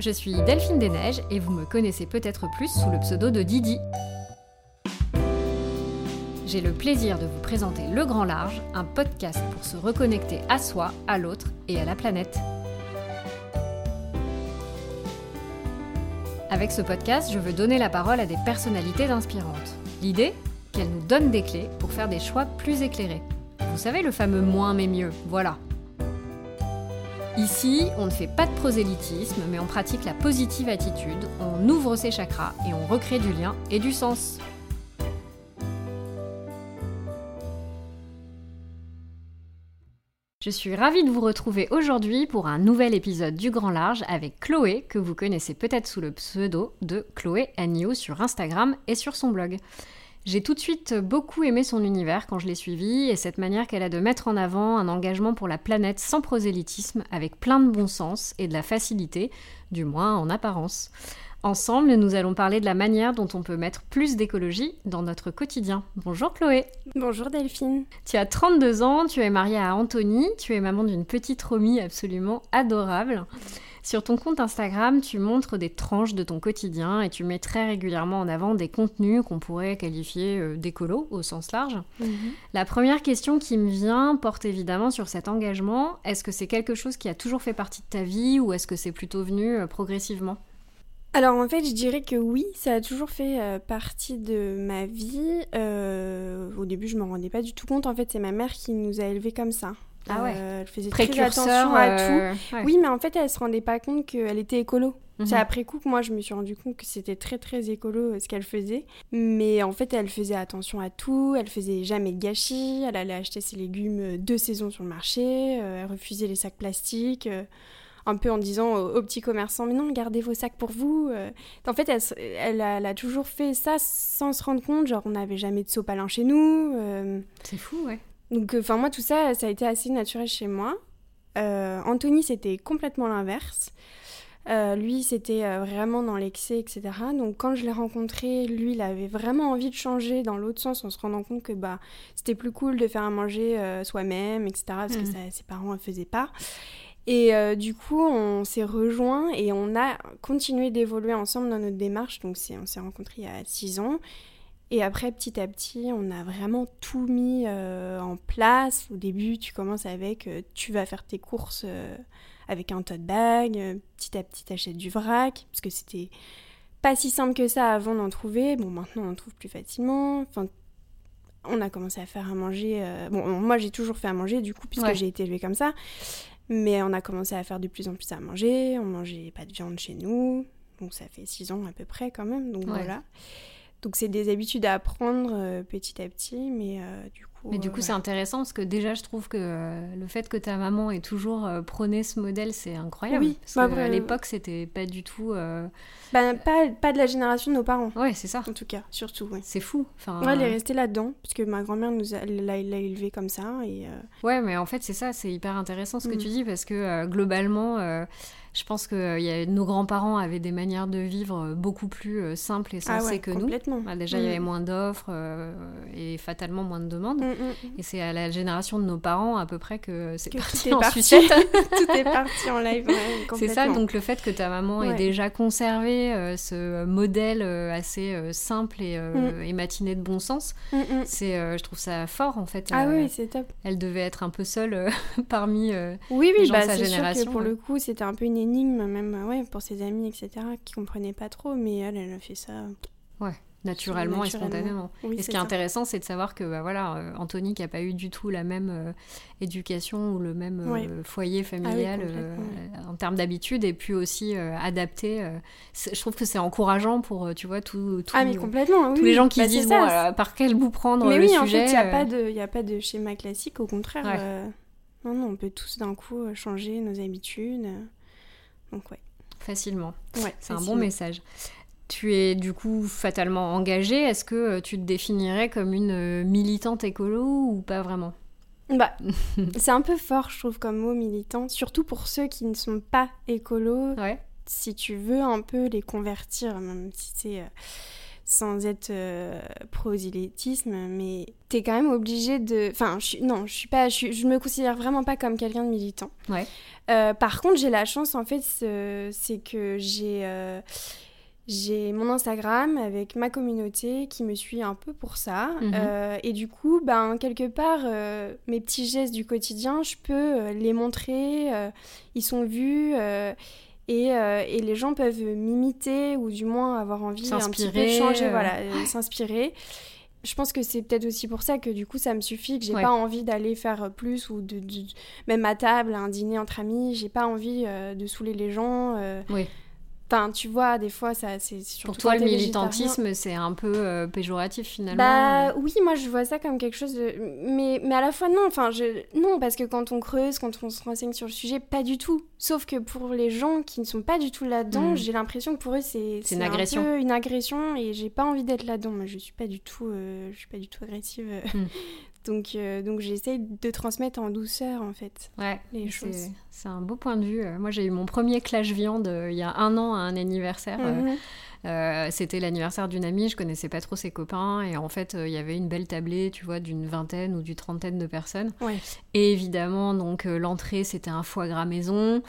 je suis Delphine Desneiges et vous me connaissez peut-être plus sous le pseudo de Didi. J'ai le plaisir de vous présenter Le Grand Large, un podcast pour se reconnecter à soi, à l'autre et à la planète. Avec ce podcast, je veux donner la parole à des personnalités inspirantes. L'idée Qu'elles nous donnent des clés pour faire des choix plus éclairés. Vous savez le fameux moins mais mieux, voilà. Ici, on ne fait pas de prosélytisme, mais on pratique la positive attitude, on ouvre ses chakras et on recrée du lien et du sens. Je suis ravie de vous retrouver aujourd'hui pour un nouvel épisode du Grand Large avec Chloé, que vous connaissez peut-être sous le pseudo de Chloé Agnew sur Instagram et sur son blog. J'ai tout de suite beaucoup aimé son univers quand je l'ai suivi et cette manière qu'elle a de mettre en avant un engagement pour la planète sans prosélytisme, avec plein de bon sens et de la facilité, du moins en apparence. Ensemble, nous allons parler de la manière dont on peut mettre plus d'écologie dans notre quotidien. Bonjour Chloé. Bonjour Delphine. Tu as 32 ans, tu es mariée à Anthony, tu es maman d'une petite Romy absolument adorable. Sur ton compte Instagram, tu montres des tranches de ton quotidien et tu mets très régulièrement en avant des contenus qu'on pourrait qualifier euh, d'écolo au sens large. Mhm. La première question qui me vient porte évidemment sur cet engagement. Est-ce que c'est quelque chose qui a toujours fait partie de ta vie ou est-ce que c'est plutôt venu euh, progressivement? Alors en fait, je dirais que oui, ça a toujours fait euh, partie de ma vie. au début, je m'en rendais pas du tout compte. En fait, c'est ma mère qui nous a élevés comme ça. Ah ouais. Euh, elle faisait très attention à euh, tout. Oui, mais en fait, elle se rendait pas compte qu'elle était écolo. Mhm. C'est après coup que moi, je me suis rendu compte que c'était très très écolo euh, ce qu'elle faisait. Mais en fait, elle faisait attention à tout. Elle faisait jamais de gâchis. Elle allait acheter ses légumes deux saisons sur le marché. elle refusait les sacs plastiques un peu en disant aux, petits commerçants mais non gardez vos sacs pour vous en fait elle, elle, a, toujours fait ça sans se rendre compte genre on n'avait jamais de sopalin chez nous c'est fou ouais donc, enfin, moi, tout ça, ça a été assez naturel chez moi. Euh, Anthony, c'était complètement l'inverse. Euh, lui, c'était euh, vraiment dans l'excès, etc. Donc, quand je l'ai rencontré, lui, il avait vraiment envie de changer dans l'autre sens en se rendant compte que bah, c'était plus cool de faire à manger soi-même, etc. Parce que mm. ses parents ne faisaient pas. Et du coup, on s'est rejoints et on a continué d'évoluer ensemble dans notre démarche. Donc, on s'est rencontrés il y a six ans. Et après, petit à petit, on a vraiment tout mis euh, en place. Au début, tu commences avec, euh, tu vas faire tes courses euh, avec un tote bag. petit à petit, achètes du vrac, parce que c'était pas si simple que ça avant d'en trouver. Bon, maintenant, on en trouve plus facilement. Enfin, on a commencé à faire à manger. Bon, moi, j'ai toujours fait à manger, du coup, puisque j'ai été élevée comme ça. Mais on a commencé à faire de plus en plus à manger. On mangeait pas de viande chez nous. Donc, ça fait six ans à peu près, quand même. Donc, voilà. Donc c'est des habitudes à apprendre euh, petit à petit, mais euh, du coup... Mais du euh, coup c'est intéressant parce que déjà je trouve que le fait que ta maman ait toujours prôné ce modèle, c'est incroyable. Oui, parce bah, à l'époque c'était pas du tout... Bah, pas, pas, de la génération de nos parents. Ouais, c'est ça. En tout cas, surtout. Ouais. C'est fou. Enfin, ouais, elle est restée là-dedans, puisque ma grand-mère nous l'a élevée comme ça. Et, Ouais, mais en fait, c'est ça, c'est hyper intéressant ce que mm. tu dis, parce que globalement, je pense que euh, y a, nos grands-parents avaient des manières de vivre euh, beaucoup plus euh, simples et ah sensées que nous. Bah, déjà, il y avait mm. moins d'offres et fatalement moins de demandes. Mm, mm, et c'est à la génération de nos parents à peu près que c'est parti en parti. tout est parti en live. c'est ça, donc le fait que ta maman ait déjà conservé ce modèle assez simple et, et, matiné de bon sens, c'est, je trouve ça fort en fait. Ah oui, c'est top. Elle devait être un peu seule parmi oui, oui, gens bah, de sa génération. Sûr que pour le coup, c'était un peu une énigme, même ouais, pour ses amis, etc., qui comprenaient pas trop, mais elle, elle a fait ça. Ouais naturellement, et spontanément. et ce qui est intéressant, c'est de savoir que bah, voilà, euh, Anthony qui n'a pas eu du tout la même euh, éducation ou le même euh, foyer ah familial en termes d'habitude, et puis aussi adapté. je trouve que c'est encourageant pour, tu vois, tout, ah, mais complètement, tous les gens qui bah, disent par quel bout prendre mais le oui, sujet. il n'y a, pas de, a pas de schéma classique, au contraire. non, non, on peut tous d'un coup changer nos habitudes. Donc ouais. Facilement. Ouais, c'est un bon message. Tu es du coup fatalement engagée. Est-ce que euh, tu te définirais comme une euh, militante écolo ou pas vraiment? Bah, c'est un peu fort, je trouve, comme mot militant, surtout pour ceux qui ne sont pas écolos. Ouais. Si tu veux un peu les convertir, même si c'est. Euh, sans être prosélytisme, mais t'es quand même obligé de. Enfin, je non, je suis pas, je, je me considère vraiment pas comme quelqu'un de militant. Ouais. par contre, j'ai la chance en fait, c'est que j'ai j'ai mon Instagram avec ma communauté qui me suit un peu pour ça. Mhm. Euh, et du coup, ben, quelque part, euh, mes petits gestes du quotidien, je peux euh, les montrer, ils sont vus. Et, et, les gens peuvent m'imiter ou du moins avoir envie un petit peu changer, voilà, s'inspirer. Je pense que c'est peut-être aussi pour ça que du coup ça me suffit, que j'ai pas envie d'aller faire plus ou de, même à table, un dîner entre amis, j'ai pas envie de saouler les gens. oui tu vois, des fois, ça, c'est Pour toi, le militantisme, c'est un peu euh, péjoratif finalement. Bah oui, moi, je vois ça comme quelque chose de. Mais, mais à la fois, non. Enfin, je... non, parce que quand on creuse, quand on se renseigne sur le sujet, pas du tout. Sauf que pour les gens qui ne sont pas du tout là-dedans, hmm. j'ai l'impression que pour eux, c'est une agression. Un peu une agression et j'ai pas envie d'être là-dedans. Moi, je suis pas du tout, euh, je suis pas du tout agressive. Hmm. Donc, euh, donc j'essaye de transmettre en douceur, en fait, ouais, les choses. C'est un beau point de vue. Moi, j'ai eu mon premier clash viande euh, il y a un an à un anniversaire. Mhm. Euh, c'était l'anniversaire d'une amie, je connaissais pas trop ses copains, et en fait, il y avait une belle tablée, tu vois, d'une vingtaine ou d'une trentaine de personnes. Et évidemment, donc, l'entrée, c'était un foie gras maison.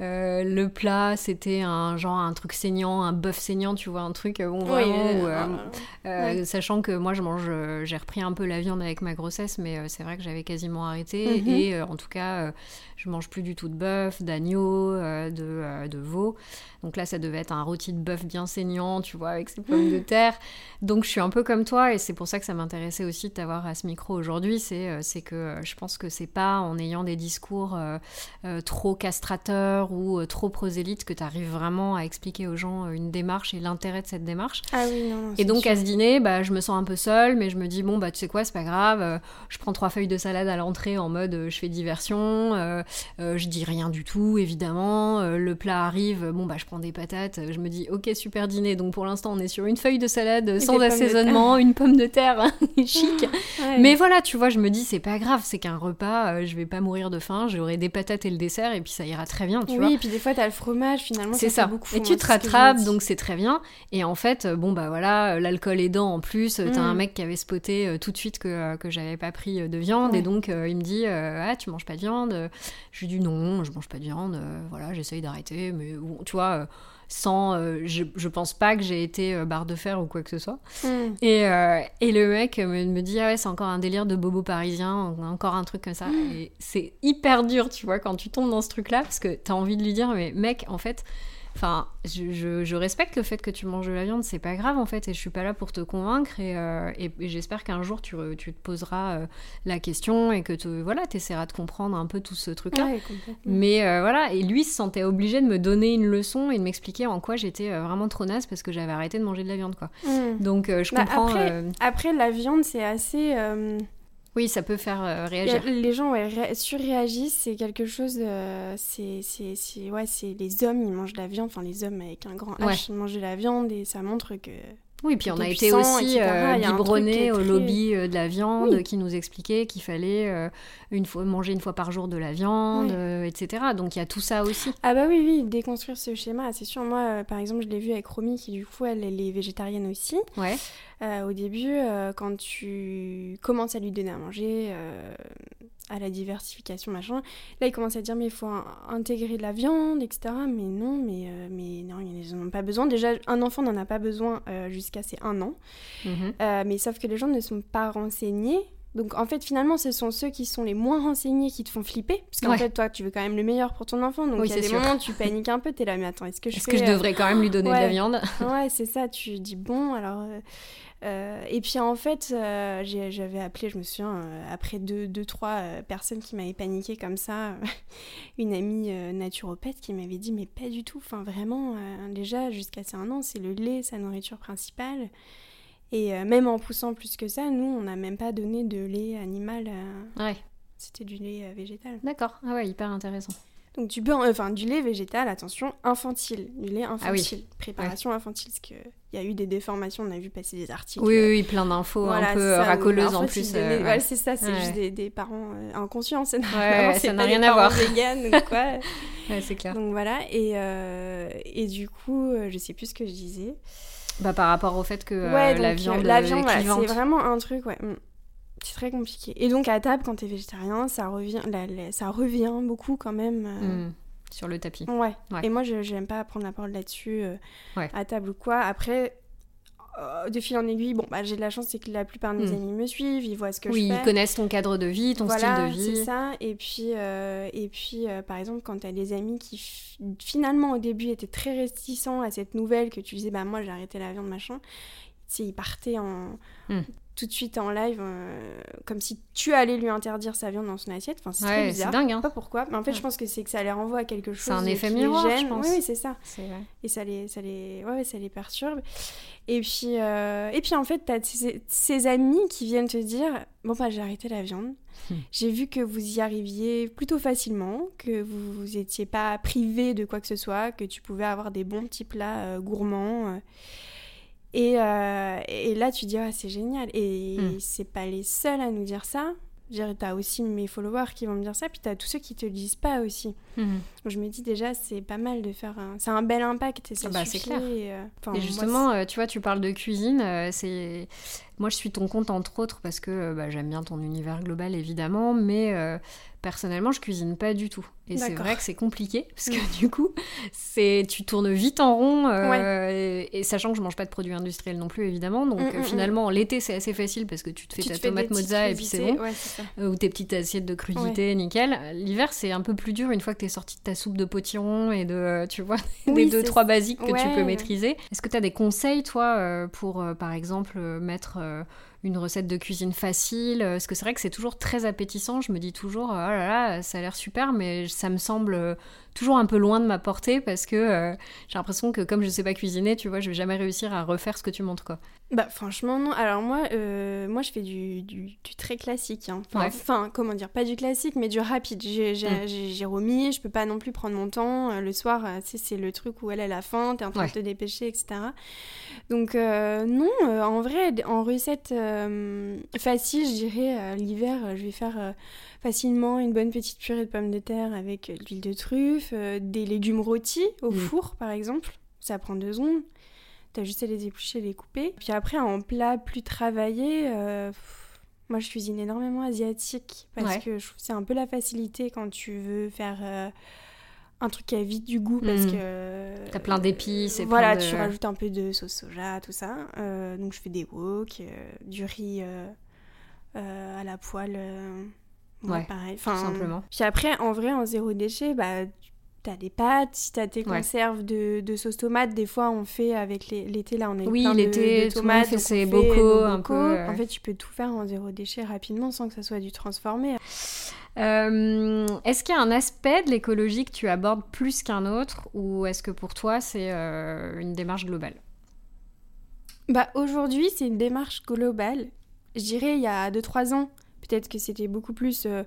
le plat, c'était un genre, un truc saignant, un bœuf saignant, tu vois, un truc, bon, vraiment, sachant que moi, je mange, j'ai repris un peu la viande avec ma grosse mais euh, c'est vrai que j'avais quasiment arrêté. Mhm. Et euh, en tout cas, euh, je mange plus du tout de bœuf, d'agneau, de, de veau. Donc là, ça devait être un rôti de bœuf bien saignant, tu vois, avec ses pommes de terre. Donc je suis un peu comme toi, et c'est pour ça que ça m'intéressait aussi de t'avoir à ce micro aujourd'hui. C'est c'est que je pense que c'est pas en ayant des discours trop castrateurs ou trop prosélytes que tu arrives vraiment à expliquer aux gens une démarche et l'intérêt de cette démarche. Ah oui, non, et donc à ce dîner, bah, je me sens un peu seule, mais je me dis, bon, bah tu sais quoi, c'est pas grave je prends trois feuilles de salade à l'entrée en mode euh, je fais diversion, euh, euh, je dis rien du tout évidemment, le plat arrive, bon bah je prends des patates, je me dis ok super dîner, donc pour l'instant on est sur une feuille de salade sans assaisonnement, une pomme de terre chic, mais voilà tu vois je me dis c'est pas grave, c'est qu'un repas, je vais pas mourir de faim, j'aurai des patates et le dessert et puis ça ira très bien tu oui, vois. Oui et puis des fois t'as le fromage finalement c'est ça, beaucoup, et tu te rattrapes donc c'est très bien. Et en fait bon bah voilà l'alcool aidant en plus, t'as un mm. mec qui avait spoté tout de suite que, que j'avais pas pris de viande. Et donc euh, il me dit euh, ah tu manges pas de viande je lui dis non je mange pas de viande euh, voilà j'essaye d'arrêter mais tu vois sans je, je, pense pas que j'ai été barre de fer ou quoi que ce soit hmm. et, et le mec me, me dit ah ouais c'est encore un délire de bobo parisien encore un truc comme ça hmm. et c'est hyper dur tu vois quand tu tombes dans ce truc là parce que t'as envie de lui dire mais mec en fait Enfin, je, respecte le fait que tu manges de la viande, c'est pas grave en fait, et je suis pas là pour te convaincre, et, euh, j'espère qu'un jour tu, te poseras euh, la question et que tu voilà, essaieras de comprendre un peu tout ce truc-là. Mais euh, voilà, et lui se sentait obligé de me donner une leçon et de m'expliquer en quoi j'étais vraiment trop naze parce que j'avais arrêté de manger de la viande, quoi. Hmm. Donc je bah, comprends. après, la viande, c'est assez oui, ça peut faire euh, réagir. les gens ouais, surréagissent, c'est quelque chose. c'est, c'est, ouais, c'est les hommes, ils mangent de la viande, enfin les hommes avec un grand H, ils mangent de la viande et ça montre que oui, puis on a été aussi euh, biberonné au lobby euh, de la viande qui nous expliquait qu'il fallait euh, une fois, manger une fois par jour de la viande, etc. Donc il y a tout ça aussi. Ah bah oui, oui, déconstruire ce schéma, c'est sûr. Moi, par exemple, je l'ai vu avec Romy qui du coup, elle, elle est végétarienne aussi. Ouais. Au début, quand tu commences à lui donner à manger, à la diversification, machin. Là, il commence à dire, mais il faut intégrer de la viande, etc. Mais non, mais, euh, mais non, ils n'en ont pas besoin. Déjà, un enfant n'en a pas besoin euh, jusqu'à ses un an. Mhm. Euh, mais sauf que les gens ne sont pas renseignés. Donc, en fait, finalement, ce sont ceux qui sont les moins renseignés qui te font flipper. Parce qu'en fait, toi, tu veux quand même le meilleur pour ton enfant. Donc, il y a des moments où tu paniques un peu. Tu es là, mais attends, est-ce que je Est-ce que je devrais quand même lui donner de la viande Ouais, c'est ça. Tu dis, bon, alors euh, et puis en fait, euh, j'avais appelé, je me souviens, euh, après deux, deux trois personnes qui m'avaient paniqué comme ça, une amie naturopathe qui m'avait dit mais pas du tout, enfin vraiment, déjà jusqu'à ses un an, c'est le lait, sa nourriture principale. Et même en poussant plus que ça, nous, on n'a même pas donné de lait animal. Ouais. C'était du lait végétal. D'accord, ah ouais, hyper intéressant. Donc du beurre, enfin du lait végétal, attention, infantile, du lait infantile, ah préparation infantile, parce qu'il y a eu des déformations, on a vu passer des articles. Oui, oui, plein d'infos un peu euh, racoleuses en, plus. Euh, c'est ça, c'est juste des, parents euh, inconscients, ça n'a rien à voir. Vegan, quoi. ouais, c'est clair. Donc voilà, et, et du coup, je sais plus ce que je disais. Bah, par rapport au fait que euh, la viande, la euh, viande, voilà, c'est vraiment un truc, ouais. C'est très compliqué. Et donc à table, quand t'es végétarien, ça revient, la- la- ça revient beaucoup quand même. euh, Mm. Sur le tapis. Ouais. Ouais. Et moi, je j'aime pas prendre la parole là-dessus euh, Ouais. à table ou quoi. Après, euh, de fil en aiguille, bon, bah, j'ai de la chance, c'est que la plupart de mes Mm. amis me suivent, ils voient ce que oui, je ils fais. connaissent ton cadre de vie, ton voilà, style de c'est vie. ça. Et puis, euh, et puis euh, par exemple, quand tu as des amis qui fi- finalement au début étaient très réticents à cette nouvelle que tu disais, bah moi j'ai arrêté la viande, machin, tu sais, ils partaient en... Hmm. Tout de suite en live, euh, comme si tu allais lui interdire sa viande dans son assiette. Enfin, c'est très Ouais, bizarre. c'est dingue, Je hein. sais pas pourquoi, mais en fait, je pense que c'est que ça les renvoie à quelque chose. un effet miroir, je pense. Oui, oui, c'est ça C'est et ça les ça les ouais, ça les perturbe et puis euh, et puis en fait t'as ces, ces amis qui viennent te dire bon bah j'ai arrêté la viande Hmm. j'ai vu que vous y arriviez plutôt facilement que vous vous étiez pas privé de quoi que ce soit que tu pouvais avoir des bons petits plats euh, gourmands. Et, euh, et là tu dis ah c'est génial et Hmm. c'est pas les seuls à nous dire ça t'as aussi mes followers qui vont me dire ça, puis t'as tous ceux qui te le disent pas aussi. Donc je me dis déjà, c'est pas mal de faire un... C'est un bel impact et ça Ah bah, c'est clair. Et, euh, Et justement, euh, tu vois, tu parles de cuisine. euh, c'est moi, je suis ton compte entre autres parce que bah, j'aime bien ton univers global évidemment, mais personnellement, je cuisine pas du tout. Et c'est vrai que c'est compliqué parce que du coup, c'est tu tournes vite en rond. euh, Ouais. et, et sachant que je mange pas de produits industriels non plus évidemment, donc Mm, euh, mm, mm. finalement, l'été c'est assez facile parce que tu te fais tu ta te tomate des mozza et puis c'est bon. Ouais. Euh, ou tes petites assiettes de crudité, nickel. L'hiver, c'est un peu plus dur une fois que t'es sorti de ta soupe de potiron et de, euh, tu vois, des Oui, deux, c'est trois basiques que tu peux maîtriser. Est-ce que t'as des conseils, toi, pour, par exemple, mettre une recette de cuisine facile euh, Parce que c'est vrai que c'est toujours très appétissant. Je me dis toujours, oh là là, ça a l'air super, mais ça me semble euh, toujours un peu loin de ma portée parce que euh, j'ai l'impression que comme je sais pas cuisiner, tu vois, je vais jamais réussir à refaire ce que tu montres. Bah franchement non. Alors moi, euh, moi je fais du, du, du très classique. hein. Enfin, Ouais. enfin, comment dire, pas du classique, mais du rapide. J'ai Mm. remis, je peux pas non plus prendre mon temps. Euh, le soir, euh, c'est le truc où elle a la faim, t'es en train Ouais. de te dépêcher, etc. Donc euh, non, en vrai, en recette euh, facile, je dirais, l'hiver, je vais faire facilement une bonne petite purée de pommes de terre avec de l'huile de truffe, des légumes rôtis au Mm. four, par exemple. Ça prend deux secondes. T'as juste à les éplucher, les couper. Puis après, en plat plus travaillé, euh, pff, moi je cuisine énormément asiatique parce Ouais. que je trouve c'est un peu la facilité quand tu veux faire euh, un truc qui a vite du goût parce Mhm. que. T'as plein d'épices et Voilà, plein de- tu rajoutes un peu de sauce soja, tout ça. Euh, donc je fais des wok, du riz à la poêle. euh, Ouais, pareil. tout Enfin, simplement. Puis après, en vrai, en zéro déchet, bah, t'as des pâtes, si t'as tes Ouais. conserves de, de sauce tomate, des fois on fait avec l'été, là on a Oui, plein de- l'été, de, monde tomates, fait ses bocaux, un peu, euh. En fait, tu peux tout faire en zéro déchet rapidement sans que ça soit du transformé. Euh, est-ce qu'il y a un aspect de l'écologie que tu abordes plus qu'un autre ou est-ce que pour toi c'est euh, une démarche globale? Bah aujourd'hui, c'est une démarche globale. Je dirais il y a 2-3 ans, peut-être que c'était beaucoup plus euh,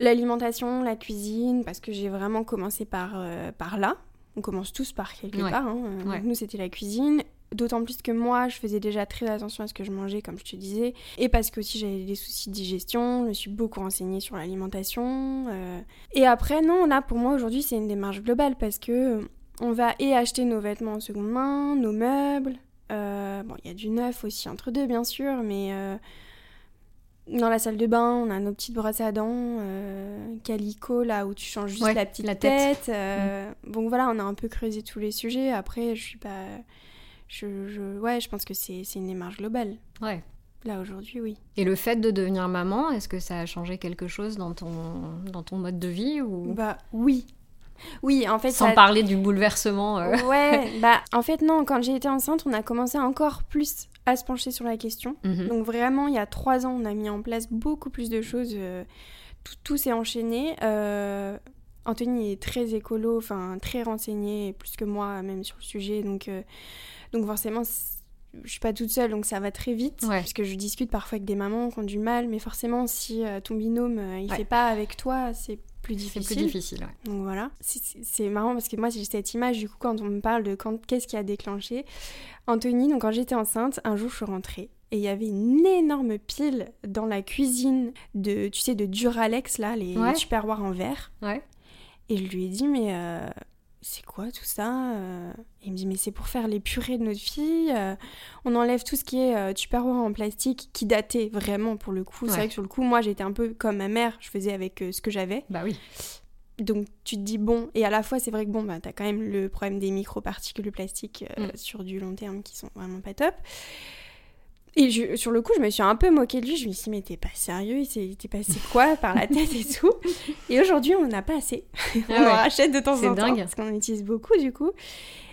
l'alimentation, la cuisine, parce que j'ai vraiment commencé par, euh, par là. On commence tous par quelque Ouais. part. hein. Euh, Ouais. Nous, c'était la cuisine. D'autant plus que moi, je faisais déjà très attention à ce que je mangeais, comme je te disais. Et parce que aussi j'avais des soucis de digestion, je me suis beaucoup renseignée sur l'alimentation. euh. Et après, non, là, pour moi, aujourd'hui, c'est une démarche globale parce que on va et acheter nos vêtements en seconde main, nos meubles. euh, bon, il y a du neuf aussi entre deux, bien sûr, mais dans la salle de bain, on a nos petites brosses à dents, euh, calico, là où tu changes juste Ouais, la petite la tête. tête. euh, Donc voilà, on a un peu creusé tous les sujets. Après, je suis pas. Je, je- Ouais, je pense que c'est c'est une démarche globale. Ouais. Là, aujourd'hui, oui. Et le fait de devenir maman, est-ce que ça a changé quelque chose dans ton, dans ton mode de vie ou? Bah, oui. Oui, en fait, sans ça- parler du bouleversement euh, Ouais, bah, en fait, non, quand j'ai été enceinte, on a commencé encore plus à se pencher sur la question. mhm. Donc vraiment, il y a trois ans, on a mis en place beaucoup plus de choses. euh, tout tout s'est enchaîné. Euh, Anthony est très écolo, enfin très renseigné, plus que moi même sur le sujet. Donc, euh, donc forcément, je suis pas toute seule, donc ça va très vite. Ouais. Parce que je discute parfois avec des mamans qui ont du mal, mais forcément, si ton binôme il Ouais. fait pas avec toi, c'est plus c'est difficile. plus difficile. ouais. Donc voilà, C'est- c'est c'est marrant parce que moi j'ai cette image du coup quand on me parle de qu'est-ce qui a déclenché. Anthony, donc quand j'étais enceinte, un jour je suis rentrée et il y avait une énorme pile dans la cuisine de tu sais de Duralex là, les, Ouais. les tupperwares en verre Ouais. et je lui ai dit mais euh, c'est quoi tout ça euh Il me dit mais c'est pour faire les purées de notre fille. euh, on enlève tout ce qui est euh, tupperware en plastique qui datait vraiment pour le coup. C'est vrai que sur le coup moi j'étais un peu comme ma mère, je faisais avec ce que j'avais. Bah oui. Donc tu te dis bon et à la fois c'est vrai que bon bah t'as quand même le problème des microparticules plastiques euh, Mm. sur du long terme qui sont vraiment pas top. Et je- sur le coup, je me suis un peu moquée de lui. Je me suis dit, mais t'es pas sérieux Il t'est passé quoi par la tête et tout Et aujourd'hui, on n'en a pas assez. on Ah ouais. en rachète de temps en temps dingue. parce qu'on utilise beaucoup du coup.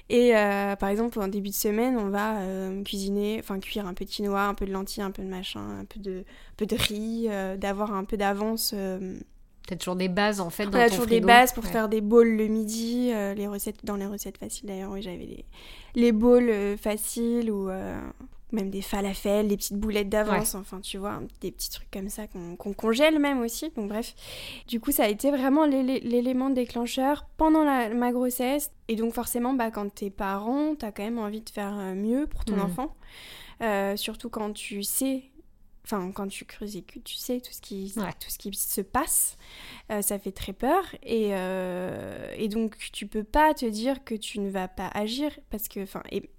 Et euh, par exemple, en début de semaine, on va euh, cuisiner, enfin cuire un peu de quinoa, un peu de lentilles, un peu de machin, un peu de, un peu de riz, euh, d'avoir un peu d'avance. T'as toujours des bases en fait on dans a ton toujours des bases pour Ouais. faire des bowls le midi, euh, les recettes dans les recettes faciles d'ailleurs. Oui, j'avais les, les bowls euh, faciles ou euh, même des falafels, des petites boulettes d'avance. Enfin, tu vois, des petits trucs comme ça qu'on congèle même aussi. Donc bref, du coup, ça a été vraiment l'élé- l'élément déclencheur pendant la- ma grossesse. Et donc forcément, bah, quand t'es parent, t'as quand même envie de faire euh, mieux pour ton Mhm. enfant. Euh, surtout quand tu sais, enfin quand tu creuses et que tu sais tout ce qui, Ouais. tout ce qui se passe, euh, ça fait très peur. Et, euh, et donc tu peux pas te dire que tu ne vas pas agir parce que, enfin, et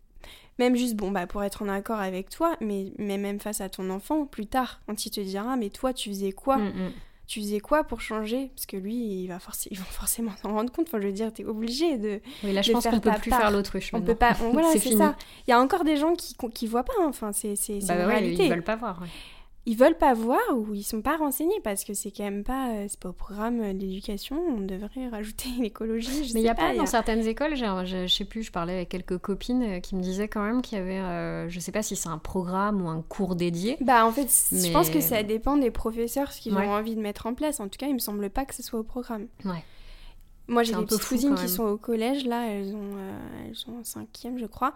même juste bon bah pour être en accord avec toi, mais, mais même face à ton enfant plus tard quand il te dira mais toi tu faisais quoi Mm, mm. tu faisais quoi pour changer? Parce que lui, il va, forc- il va forcément s'en rendre compte. Enfin, je veux dire, t'es obligé de. Oui, là je pense qu'on peut plus part. faire l'autruche. On peut pas. on- voilà, C'est ça. Il y a encore des gens qui, qui voient pas. hein. Enfin, c'est c'est Bah ouais, réalité. ils veulent pas voir. ouais. Ils veulent pas voir ou ils sont pas renseignés parce que c'est quand même pas. euh, C'est pas au programme euh, de l'éducation. On devrait rajouter l'écologie. je Mais il y a pas, y dans certaines écoles, j'ai, je, je sais plus, je parlais avec quelques copines euh, qui me disaient quand même qu'il y avait, euh, je sais pas si c'est un programme ou un cours dédié. Bah en fait, je pense que ça dépend des professeurs ce qu'ils Ouais. ont envie de mettre en place. En tout cas, il me semble pas que ce soit au programme. Ouais. Moi, j'ai des petites cousines qui sont au collège, là, elles ont, euh, elles sont en cinquième, je crois.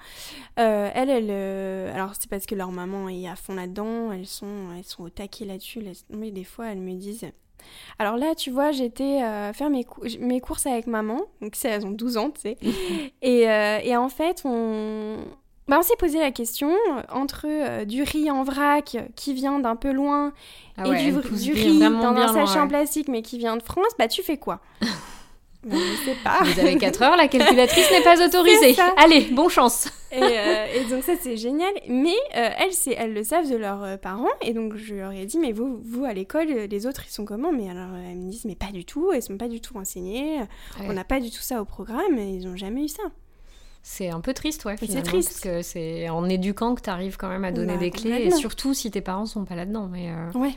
Euh, elles, elles, euh, alors c'est parce que leur maman est à fond là-dedans, elles sont, elles sont au taquet là-dessus. laisse tomber, des fois, elles me disent. Alors là, tu vois, j'étais euh, faire mes, cou- mes courses avec maman, donc elles ont 12 ans, tu sais. et, et en fait, on, bah, on s'est posé la question entre euh, du riz en vrac qui vient d'un peu loin Ah et ouais, du, du riz dans un sachet en plastique mais qui vient de France, bah tu fais quoi? Je sais pas. Vous avez 4 heures, la calculatrice n'est pas autorisée. Allez, bon chance. et, euh, et donc ça c'est génial. Mais euh, elles, elles le savent de leurs euh, parents et donc je leur ai dit mais vous, vous à l'école, les autres ils sont comment? Mais alors elles me disent mais pas du tout, elles sont pas du tout renseignées. Ouais. On n'a pas du tout ça au programme et ils ont jamais eu ça. C'est un peu triste, ouais. c'est triste. Parce que c'est en éduquant que tu arrives quand même à donner Bah, des clés, et surtout si tes parents sont pas là-dedans. Mais euh, Ouais.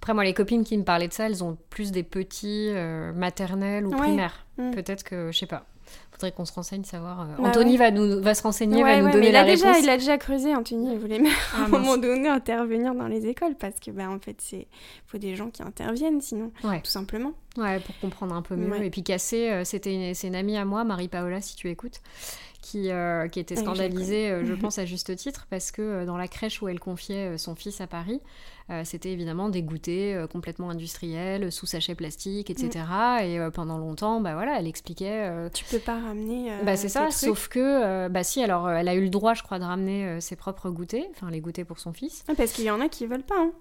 Après, moi, les copines qui me parlaient de ça, elles ont plus des petits euh, maternels ou Ouais. primaires. Mm. Peut-être que, je sais pas. Faudrait qu'on se renseigne, savoir. euh, Bah Anthony ouais. va nous va se renseigner, Ouais, va nous donner mais la déjà, réponse. il a déjà creusé, Anthony, il voulait même Ah, à un moment donné intervenir dans les écoles parce que bah, en fait c'est faut des gens qui interviennent sinon tout simplement. Ouais, pour comprendre un peu mieux. Et puis Cassé, euh, c'était une, c'est une amie à moi, Marie-Paola, si tu écoutes, qui, euh, qui était Ah oui, je la scandalisée, euh, je pense à juste titre, parce que euh, dans la crèche où elle confiait son fils à Paris, euh, c'était évidemment des goûters euh, complètement industriels, sous sachet plastique, etc. Et euh, pendant longtemps, bah voilà, elle expliquait. Tu peux pas ramener. bah c'est ça, trucs. sauf que, bah si, alors elle a eu le droit, je crois, de ramener ses propres goûters, enfin les goûters pour son fils. Ah, parce qu'il y en a qui veulent pas. hein.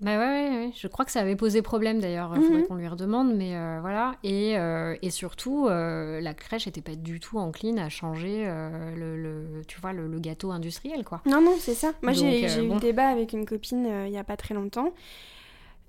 Bah ouais, ouais, ouais. je crois que ça avait posé problème d'ailleurs, il faudrait Mhm. qu'on lui redemande, mais euh, voilà. Et, euh, et surtout, euh, la crèche n'était pas du tout encline à changer le, le- tu vois, le, le gâteau industriel, quoi. Non non c'est ça. Moi j'ai eu le débat avec une copine il y a pas très longtemps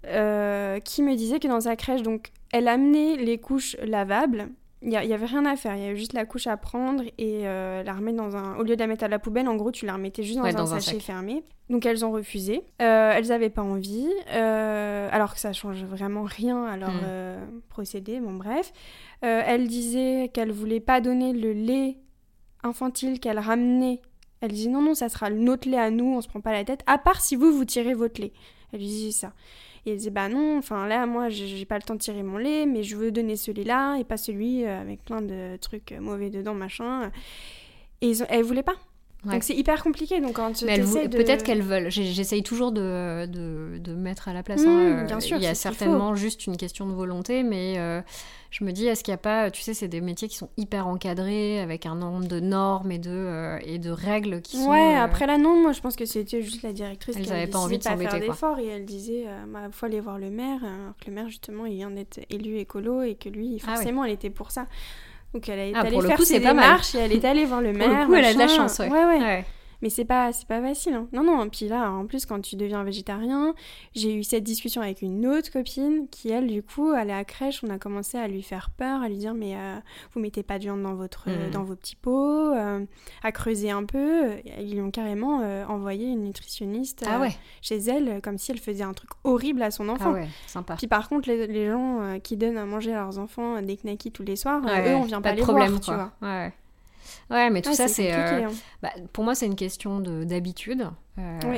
qui me disait que dans sa crèche donc elle amenait les couches lavables. Il y, a- il y avait rien à faire, il y avait juste la couche à prendre et euh, la remettre dans un. Au lieu de la mettre à la poubelle, en gros, tu la remettais juste dans Ouais, un dans un sachet sac. fermé. Donc elles ont refusé. Euh, elles avaient pas envie, euh, alors que ça change vraiment rien à leur Mm. euh, procédé. Bon, bref. Euh, elle disait qu'elle voulait pas donner le lait infantile qu'elle ramenait. Elle disait non, non, ça sera notre lait à nous, on se prend pas la tête, à part si vous, vous tirez votre lait. Elle lui disait ça. Et elle disait bah non, enfin là, moi, j'ai pas le temps de tirer mon lait, mais je veux donner ce lait-là et pas celui euh, avec plein de trucs euh, mauvais dedans, machin. Et ils ont- elle voulait pas. Ouais. Donc c'est hyper compliqué. Donc quand de... peut-être qu'elles veulent. J'essaye toujours de, de, de mettre à la place. Mmh, hein, euh, bien sûr, Il y a certainement juste une question de volonté, mais euh, je me dis, est-ce qu'il n'y a pas. Tu sais, c'est des métiers qui sont hyper encadrés, avec un nombre de normes et de, euh, et de règles qui sont. Ouais, euh, après là, non, moi je pense que c'était juste la directrice qui avait pas envie de pas faire d'efforts et elle disait, euh, bah, faut aller voir le maire, alors que le maire justement il vient d'être élu écolo et que lui, Ah ouais. forcément, elle était pour ça. Donc elle est Ah, allée pour faire coup, ses démarches et elle est allée voir le Pour maire. le coup, elle a de la chance, ouais. ouais, ouais. Ouais. Mais c'est pas, c'est pas facile. hein. Non, non. Puis là, en plus, quand tu deviens végétarien, j'ai eu cette discussion avec une autre copine qui, elle, du coup, allait à la crèche. On a commencé à lui faire peur, à lui dire Mais euh, vous mettez pas de viande dans, votre, Mhm. dans vos petits pots, euh, à creuser un peu. Ils lui ont carrément euh, envoyé une nutritionniste Ah euh, ouais, chez elle, euh, comme si elle faisait un truc horrible à son enfant. ah ouais, sympa. Puis par contre, les, les gens euh, qui donnent à manger à leurs enfants euh, des knackis tous les soirs, euh, Ouais, eux, on vient pas, de les problème, voir, tu vois. Ouais, mais tout Ouais, ça, c'est. euh, hein. bah, pour moi, c'est une question de- d'habitude. Euh, Oui.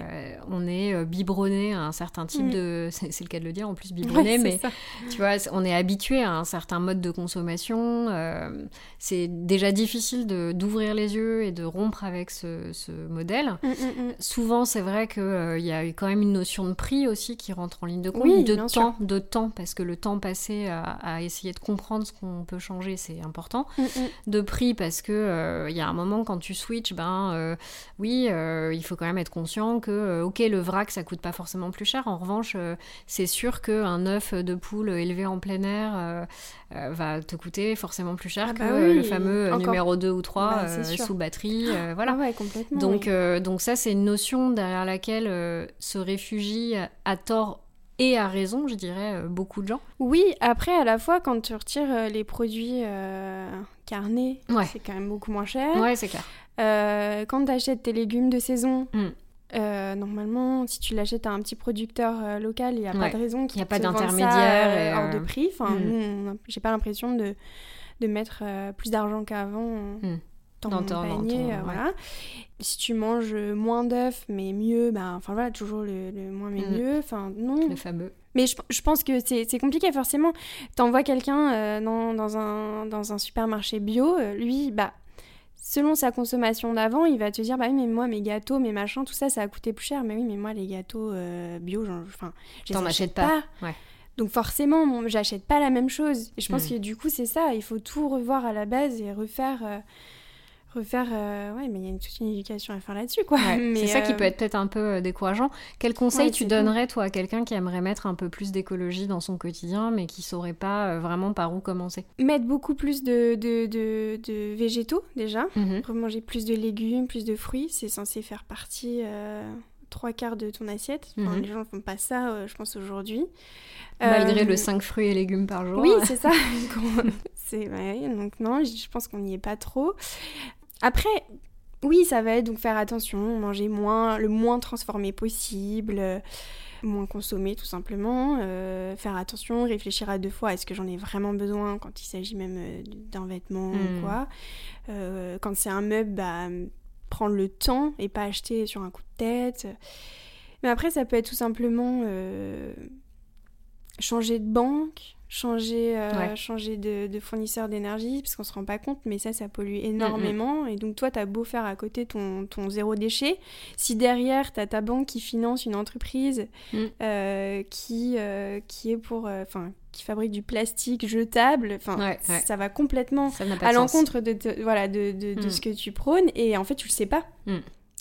On est euh, biberonné à un certain type Mm. de. C'est le cas de le dire, en plus, biberonné, mais ça. tu vois, on est habitué à un certain mode de consommation. euh, c'est déjà difficile de- d'ouvrir les yeux et de rompre avec ce, ce modèle. Mm, mm. Souvent, c'est vrai qu'il y a quand même une notion de prix aussi qui rentre en ligne de compte, Oui, de temps, de temps, parce que le temps passé à, à essayer de comprendre ce qu'on peut changer, c'est important. De prix, parce que euh, il y a un moment quand tu switches, ben euh, oui, euh, il faut quand même être conscient que euh, ok, le vrac ça coûte pas forcément plus cher. En revanche, euh, c'est sûr qu'un œuf de poule élevé en plein air euh, va te coûter forcément plus cher Ah que bah oui, le fameux encore. numéro 2 ou 3 Bah, sous batterie. euh, voilà. Ah ouais, complètement. Donc, oui. donc ça, c'est une notion derrière laquelle se réfugient à tort et à raison, je dirais, beaucoup de gens. Oui, après, à la fois, quand tu retires les produits euh, carnés, Ouais. c'est quand même beaucoup moins cher. Ouais, c'est clair. Euh, quand tu achètes tes légumes de saison, Mm. Euh, normalement, si tu l'achètes à un petit producteur euh, local, il n'y a Ouais. pas de raison qu'il a pas d'intermédiaire euh, hors de euh, prix. Enfin, mm. a- j'ai pas l'impression de, de mettre plus d'argent qu'avant Mm. dans, Dans ton- dans panier. ton- ouais. voilà. Si tu manges moins d'œufs, mais mieux, ben, enfin voilà, toujours le, le moins mais Mm. mieux. Enfin, non. Le fameux. Mais je, je pense que c'est c'est compliqué, forcément. T'envoies quelqu'un euh, dans, dans, un, dans un supermarché bio, euh, lui, bah, selon sa consommation d'avant, il va te dire, bah oui, mais moi, mes gâteaux, mes machins, tout ça, ça a coûté plus cher. Mais oui, mais moi, les gâteaux euh, bio, j'en- enfin, je T'en achète pas. Ouais. Donc forcément, bon, j'achète pas la même chose. Et je pense Mm. que du coup, c'est ça. Il faut tout revoir à la base et refaire... euh, refaire euh, ouais mais il y a toute une éducation à faire là-dessus quoi Ouais, c'est ça qui euh, peut être peut-être un peu euh, décourageant. Quel conseil Ouais, tu donnerais, toi, à quelqu'un qui aimerait mettre un peu plus d'écologie dans son quotidien, mais qui saurait pas euh, vraiment par où commencer? Mettre beaucoup plus de, de, de, de végétaux déjà Mhm. Remanger plus de légumes, plus de fruits, c'est censé faire partie euh, trois quarts de ton assiette. Enfin, Mhm. Les gens font pas ça, euh, je pense, aujourd'hui. Malgré Euh, le 5 fruits et légumes par jour. Oui, c'est ça. C'est, ouais, donc non, je pense qu'on n'y est pas trop. Après, oui, ça va être donc faire attention, manger moins, le moins transformé possible, euh, moins consommer tout simplement, euh, faire attention, réfléchir à deux fois, est-ce que j'en ai vraiment besoin quand il s'agit même euh, d'un vêtement ou quoi. Euh, quand c'est un meuble, bah, prendre le temps et pas acheter sur un coup de tête. Mais après, ça peut être tout simplement changer de banque, changer, euh, Ouais. changer de, de fournisseur d'énergie, parce qu'on se rend pas compte, mais ça, ça pollue Mm, énormément. Et donc, toi, tu as beau faire à côté ton, ton zéro déchet. Si derrière, tu as ta banque qui finance une entreprise Mm. euh, qui, euh, qui est pour. Enfin, qui fabrique du plastique jetable, enfin, Ouais, ouais. ça va complètement Ça à l'encontre de, te- voilà, de, de, de Mm. ce que tu prônes et en fait tu le sais pas.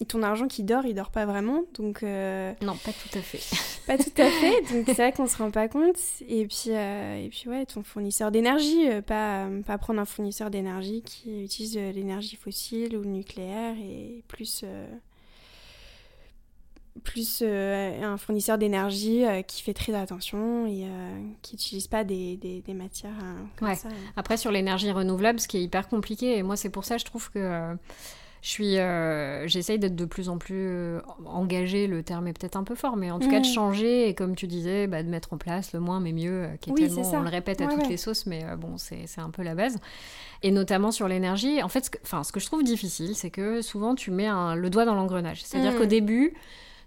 Et ton argent qui dort, il dort pas vraiment, donc euh, Non, pas tout à fait. pas tout à fait. Donc c'est vrai qu'on se rend pas compte. Et puis, euh, et puis ouais, ton fournisseur d'énergie, euh, pas, pas prendre un fournisseur d'énergie qui utilise de l'énergie fossile ou nucléaire et plus. euh, plus euh, un fournisseur d'énergie euh, qui fait très attention et euh, qui n'utilise pas des, des, des matières euh, comme Ouais. ça. Après, sur l'énergie renouvelable, ce qui est hyper compliqué, et moi, c'est pour ça, je trouve que euh, je suis, euh, j'essaye d'être de plus en plus euh, engagée. Le terme est peut-être un peu fort, mais en tout cas de Mhm. changer et comme tu disais, bah, de mettre en place le moins mais mieux, euh, qui est Oui, tellement, on le répète à Ouais, toutes ouais. les sauces, mais euh, bon, c'est un peu la base. Et notamment sur l'énergie. En fait, ce que, ce que je trouve difficile, c'est que souvent tu mets un- le doigt dans l'engrenage. C'est-à-dire Mhm. qu'au début,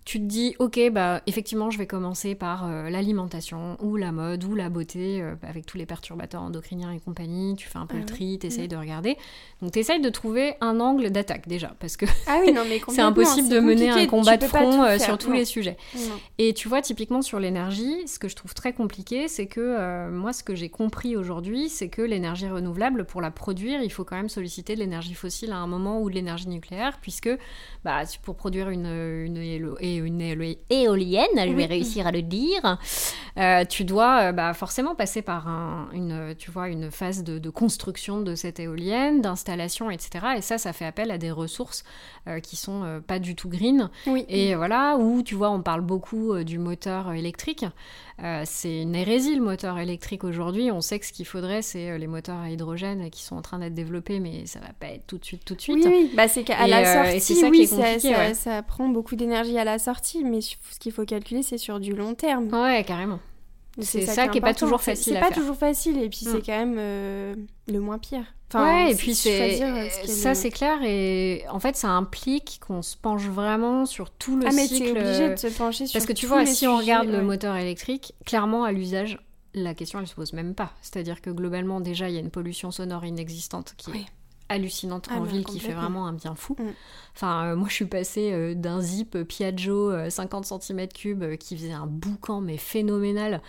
tu te dis, ok, bah effectivement, je vais commencer par euh, l'alimentation ou la mode ou la beauté, euh, avec tous les perturbateurs endocriniens et compagnie. Tu fais un peu Ah le tri, t'essayes Mhm. de regarder. Donc t'essayes de trouver un angle d'attaque déjà, parce que Ah oui, c'est impossible de mener un combat de front tout euh, sur tous non. les sujets. Non. Et tu vois, typiquement sur l'énergie, ce que je trouve très compliqué, c'est que euh, moi, ce que j'ai compris aujourd'hui, c'est que l'énergie renouvelable, pour la produire, il faut quand même solliciter de l'énergie fossile à un moment ou de l'énergie nucléaire, puisque bah, pour produire une, une une éolienne, je vais réussir à le dire, euh, tu dois bah, forcément passer par une, tu vois, une phase de, construction de cette éolienne, d'installation, etc. Et ça, ça fait appel à des ressources qui sont pas du tout green. Et voilà, où tu vois, on parle beaucoup du moteur électrique. c'est une hérésie le moteur électrique aujourd'hui. On sait que ce qu'il faudrait, c'est les moteurs à hydrogène qui sont en train d'être développés, mais ça va pas être tout de suite, tout de suite. Oui, oui. Bah, c'est qu'à la sortie, oui, ça, ça, prend beaucoup d'énergie à la sortie, mais ce qu'il faut calculer, c'est sur du long terme. Ouais, carrément. C'est ça, qui est, pas toujours facile. C'est pas toujours facile, et puis c'est mm. quand même euh, le moins pire. ouais, et puis c'est ça, c'est clair, et en fait, ça implique qu'on se penche vraiment sur tout le ah, cycle. mais obligé de se pencher sur Parce que tu vois, si on regarde le moteur électrique, clairement à l'usage, la question elle se pose même pas. C'est-à-dire que globalement, déjà, il y a une pollution sonore inexistante qui est hallucinante ah, en ville qui fait vraiment un bien fou. Mm. Enfin, euh, moi je suis passée euh, d'un zip Piaggio 50 cm3 qui faisait un boucan mais phénoménal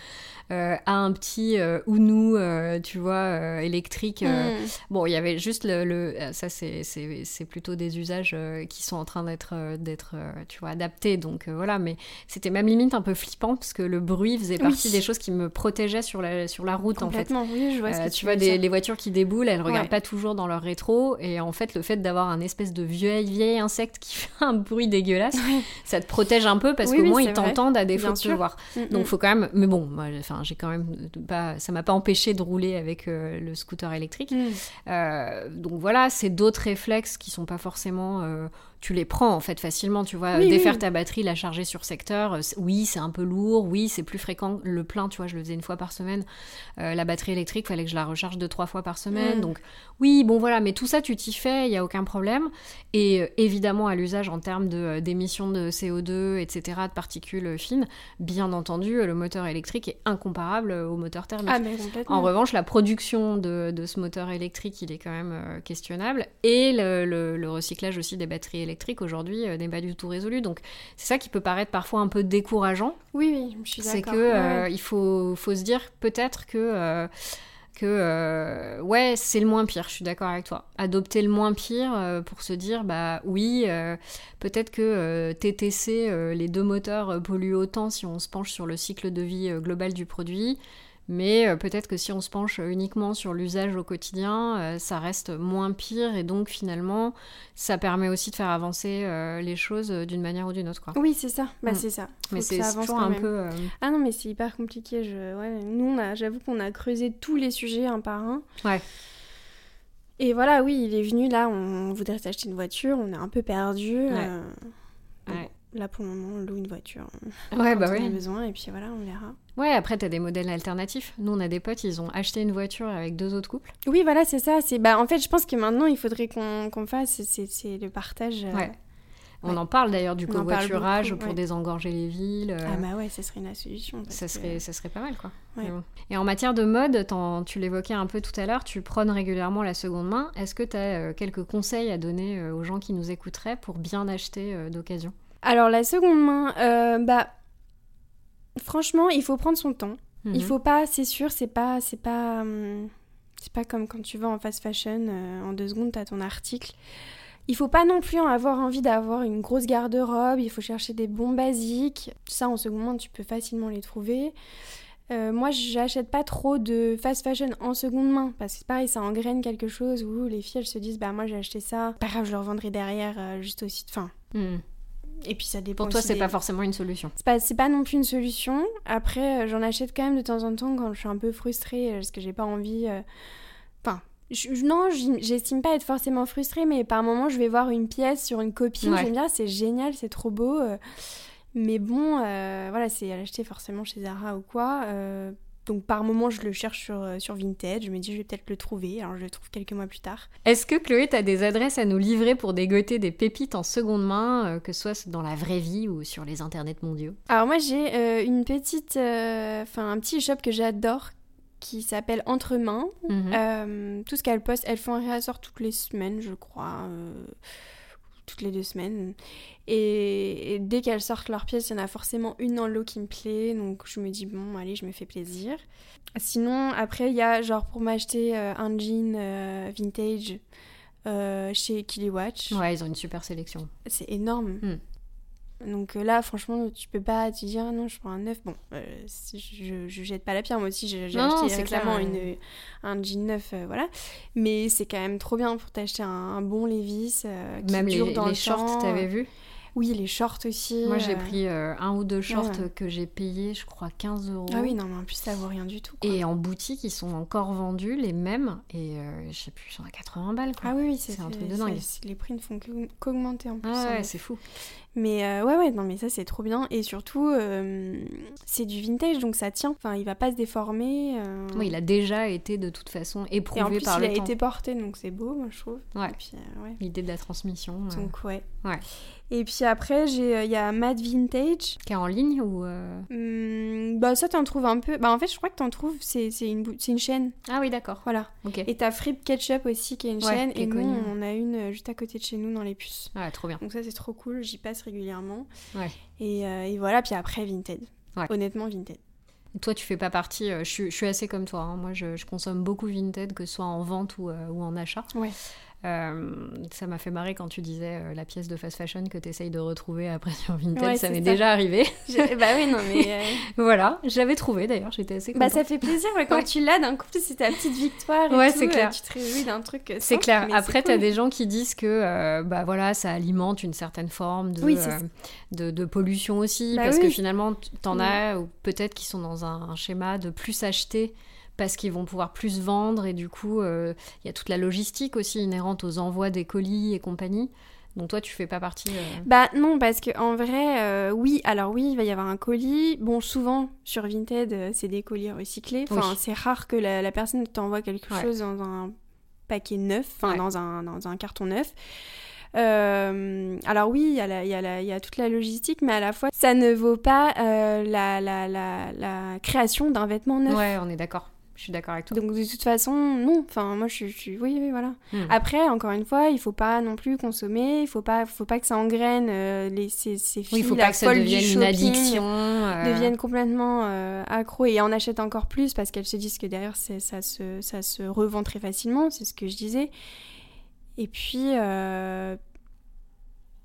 euh, à un petit Unu, tu vois, électrique. Mm. Bon, il y avait juste le. ça, c'est plutôt des usages qui sont en train d'être, d'être tu vois, adaptés. Donc voilà, mais c'était même limite un peu flippant parce que le bruit faisait partie des choses qui me protégeaient sur la, sur la route en fait. Oui, je vois ce que tu, vois, des, les voitures qui déboulent, elles regardent pas toujours dans leur rétro. Et en fait, le fait d'avoir un espèce de vieux vieille insecte qui fait un bruit dégueulasse, ça te protège un peu parce qu'au moins ils t'entendent à défaut de te voir. Mm, mm. Donc faut quand même. Mais bon, moi, enfin, j'ai quand même pas. Ça m'a pas empêché de rouler avec euh, le scooter électrique. Mm. Euh, donc voilà, c'est d'autres réflexes qui sont pas forcément euh, tu les prends en fait facilement, tu vois. défaire ta batterie, la charger sur secteur, euh, oui, c'est un peu lourd, oui, c'est plus fréquent. Le plein, tu vois, je le faisais une fois par semaine. Euh, la batterie électrique, fallait que je la recharge deux, trois fois par semaine. Mm. Donc, oui, bon voilà, mais tout ça, tu t'y fais, il n'y a aucun problème. Et euh, évidemment, à l'usage en termes d'émissions de, CO2, etc., de particules fines, bien entendu, le moteur électrique est incomparable au moteur thermique. Ah, mais en revanche, la production de, ce moteur électrique, il est quand même questionnable. Et le, le recyclage aussi des batteries électriques aujourd'hui euh, n'est pas du tout résolu. Donc c'est ça qui peut paraître parfois un peu décourageant. Oui, oui, je suis d'accord. C'est que euh, il faut, faut se dire peut-être que euh, que ouais c'est le moins pire je suis d'accord avec toi adopter le moins pire pour se dire bah oui peut-être que TTC les deux moteurs polluent autant si on se penche sur le cycle de vie global du produit mais euh, peut-être que si on se penche uniquement sur l'usage au quotidien, euh, ça reste moins pire et donc finalement, ça permet aussi de faire avancer euh, les choses d'une manière ou d'une autre. Quoi. Oui, c'est ça. Bah, mm. c'est ça. mais c'est toujours un peu. Ah non, mais c'est hyper compliqué. Je... Ouais, nous, j'avoue qu'on a creusé tous les sujets un par un. Ouais. Et voilà, oui, il est venu là, on voudrait s'acheter une voiture, on est un peu perdu. ouais. Là, pour le moment, on loue une voiture. Ouais, bah oui. On a besoin, et puis voilà, on verra. Ouais, après, t'as des modèles alternatifs. Nous, on a des potes, ils ont acheté une voiture avec deux autres couples. Oui, voilà, c'est ça. C'est bah, En fait, je pense que maintenant, il faudrait qu'on fasse, c'est le partage. Euh, ouais. On en parle d'ailleurs du covoiturage pour désengorger les villes. Euh. Ah bah ouais, ça serait une solution. Ça serait, ça serait pas mal quoi. Et en matière de mode, tu l'évoquais un peu tout à l'heure, tu prônes régulièrement la seconde main. Est-ce que tu as euh, quelques conseils à donner aux gens qui nous écouteraient pour bien acheter d'occasion? Alors la seconde main, euh, bah franchement, il faut prendre son temps. Il mhm. faut pas, c'est sûr, c'est pas, c'est pas, hum, c'est pas comme quand tu vas en fast fashion, euh, en deux secondes, tu as ton article. Il faut pas non plus en avoir envie d'avoir une grosse garde-robe, il faut chercher des bons basiques. Ça, en seconde main, tu peux facilement les trouver. Euh, moi, j'achète pas trop de fast fashion en seconde main parce que pareil, ça engraine quelque chose où les filles elles se disent bah moi j'ai acheté ça, pas grave, je le revendrai derrière juste aussi. Enfin, hmm. Et puis ça dépend. Pour toi, c'est pas forcément une solution. C'est pas, pas non plus une solution. Après, euh, j'en achète quand même de temps en temps quand je suis un peu frustrée euh, parce que j'ai pas envie. Euh, enfin, non, j'estime pas être forcément frustrée, mais par moment, je vais voir une pièce sur une copie. Ouais. Je me c'est génial, c'est trop beau. Mais bon, voilà, c'est à l'acheter forcément chez Zara ou quoi. Donc par moment, je le cherche sur, euh, sur Vinted, je me dis je vais peut-être le trouver, alors je le trouve quelques mois plus tard. Est-ce que Chloé, tu as des adresses à nous livrer pour dégoter des pépites en seconde main, euh, que ce soit dans la vraie vie ou sur les internets mondiaux? Alors moi j'ai euh, une petite, enfin un petit shop que j'adore qui s'appelle Entre Mains. Mhm. tout ce qu'elle poste, elles font un réassort toutes les semaines, je crois toutes les deux semaines. Et, dès qu'elles sortent leurs pièces, il y en a forcément une dans l'eau qui me plaît. Donc je me dis, bon, allez, je me fais plaisir. Sinon, après, il y a genre pour m'acheter euh, un jean euh, vintage euh, chez Kiliwatch. Ouais, ils ont une super sélection. C'est énorme. Hmm. Donc euh, là, franchement, tu peux pas te dire, ah non, je prends un neuf. Bon, euh, si je, je jette pas la pierre, moi aussi, j'ai acheté c'est récemment clair, une, un jean neuf, euh, voilà. Mais c'est quand même trop bien pour t'acheter un, un bon Levi's euh, qui Même dure les, dans les le shorts, t'avais vu? Oui, les shorts aussi. Moi, j'ai euh. pris euh, un ou deux shorts ouais. que j'ai payé, je crois, 15 euros. Ah oui, non, mais en plus, ça vaut rien du tout. quoi. Et en boutique, ils sont encore vendus, les mêmes. Et euh, je sais plus, j'en ai 80 balles. Quoi. Ah oui, oui, c'est un truc de dingue. Les prix ne font qu'augmenter en plus. Ah hein. ouais, c'est fou. Mais euh, ouais, ouais, non, mais ça c'est trop bien. Et surtout, euh, c'est du vintage, donc ça tient. Enfin, il va pas se déformer. euh. Oui, il a déjà été de toute façon Et en éprouvé plus, par il le a temps. été porté, donc c'est beau, moi je trouve. Ouais. Euh, ouais. L'idée de la transmission. Donc ouais. Ouais. Et puis après, il y a Mad Vintage. Qui est en ligne ou. Hum, bah ça, t'en trouves un peu. Bah en fait, je crois que t'en trouves. C'est, c'est une, une chaîne. Ah oui, d'accord. Voilà. Ok. Et t'as Frip Ketchup aussi, qui est une Ouais, chaîne. est Et nous, on a une juste à côté de chez nous dans les puces. Ouais, trop bien. Donc ça, c'est trop cool. J'y passe régulièrement. Ouais. Et, euh, et voilà. Puis après, Vinted. Ouais. Honnêtement, Vinted. Toi, tu fais pas partie. euh, je, suis, je suis assez comme toi. hein. Moi, je, je consomme beaucoup Vinted, que ce soit en vente ou, euh, ou en achat. Ouais. Euh, ça m'a fait marrer quand tu disais euh, la pièce de fast fashion que tu essayes de retrouver après sur Vinted. Ouais, ça m'est déjà arrivé. J'ai- bah oui, non, mais. euh, voilà, je l'avais trouvé d'ailleurs. J'étais assez Bah contente. ça fait plaisir ouais, quand Ouais. tu l'as d'un coup c'est ta petite victoire et Ouais, c'est clair. tu te réjouis d'un truc C'est clair. Après, tu as cool. des gens qui disent que bah voilà, ça alimente une certaine forme de, Oui, de, de pollution aussi, Bah parce que finalement, t'en as ou peut-être qui sont dans un, un schéma de plus acheter parce qu'ils vont pouvoir plus vendre et du coup, euh, il y a toute la logistique aussi inhérente aux envois des colis et compagnie. Donc toi, tu fais pas partie. euh, Bah non parce que en vrai euh, oui alors oui il va y avoir un colis bon souvent sur Vinted euh, c'est des colis recyclés enfin Oui. c'est rare que la, la personne t'envoie quelque Ouais. chose dans un paquet neuf enfin Ouais. dans un dans un carton neuf alors oui, il y, a la- y, a la- y a toute la logistique, mais à la fois, ça ne vaut pas la, la, la, la création d'un vêtement neuf. Ouais, on est d'accord. Je suis d'accord avec toi. Donc de toute façon, non. Enfin, moi, je suis... Oui, oui, voilà. Hmm. Après, encore une fois, il faut pas non plus consommer, il faut pas, faut pas que ça engraine euh, les, ces, ces filles oui, il faut pas que ça devienne une addiction. euh, deviennent complètement euh, accro et en achètent encore plus parce qu'elles se disent que derrière ça se, ça se revend très facilement, c'est ce que je disais. Et puis, euh,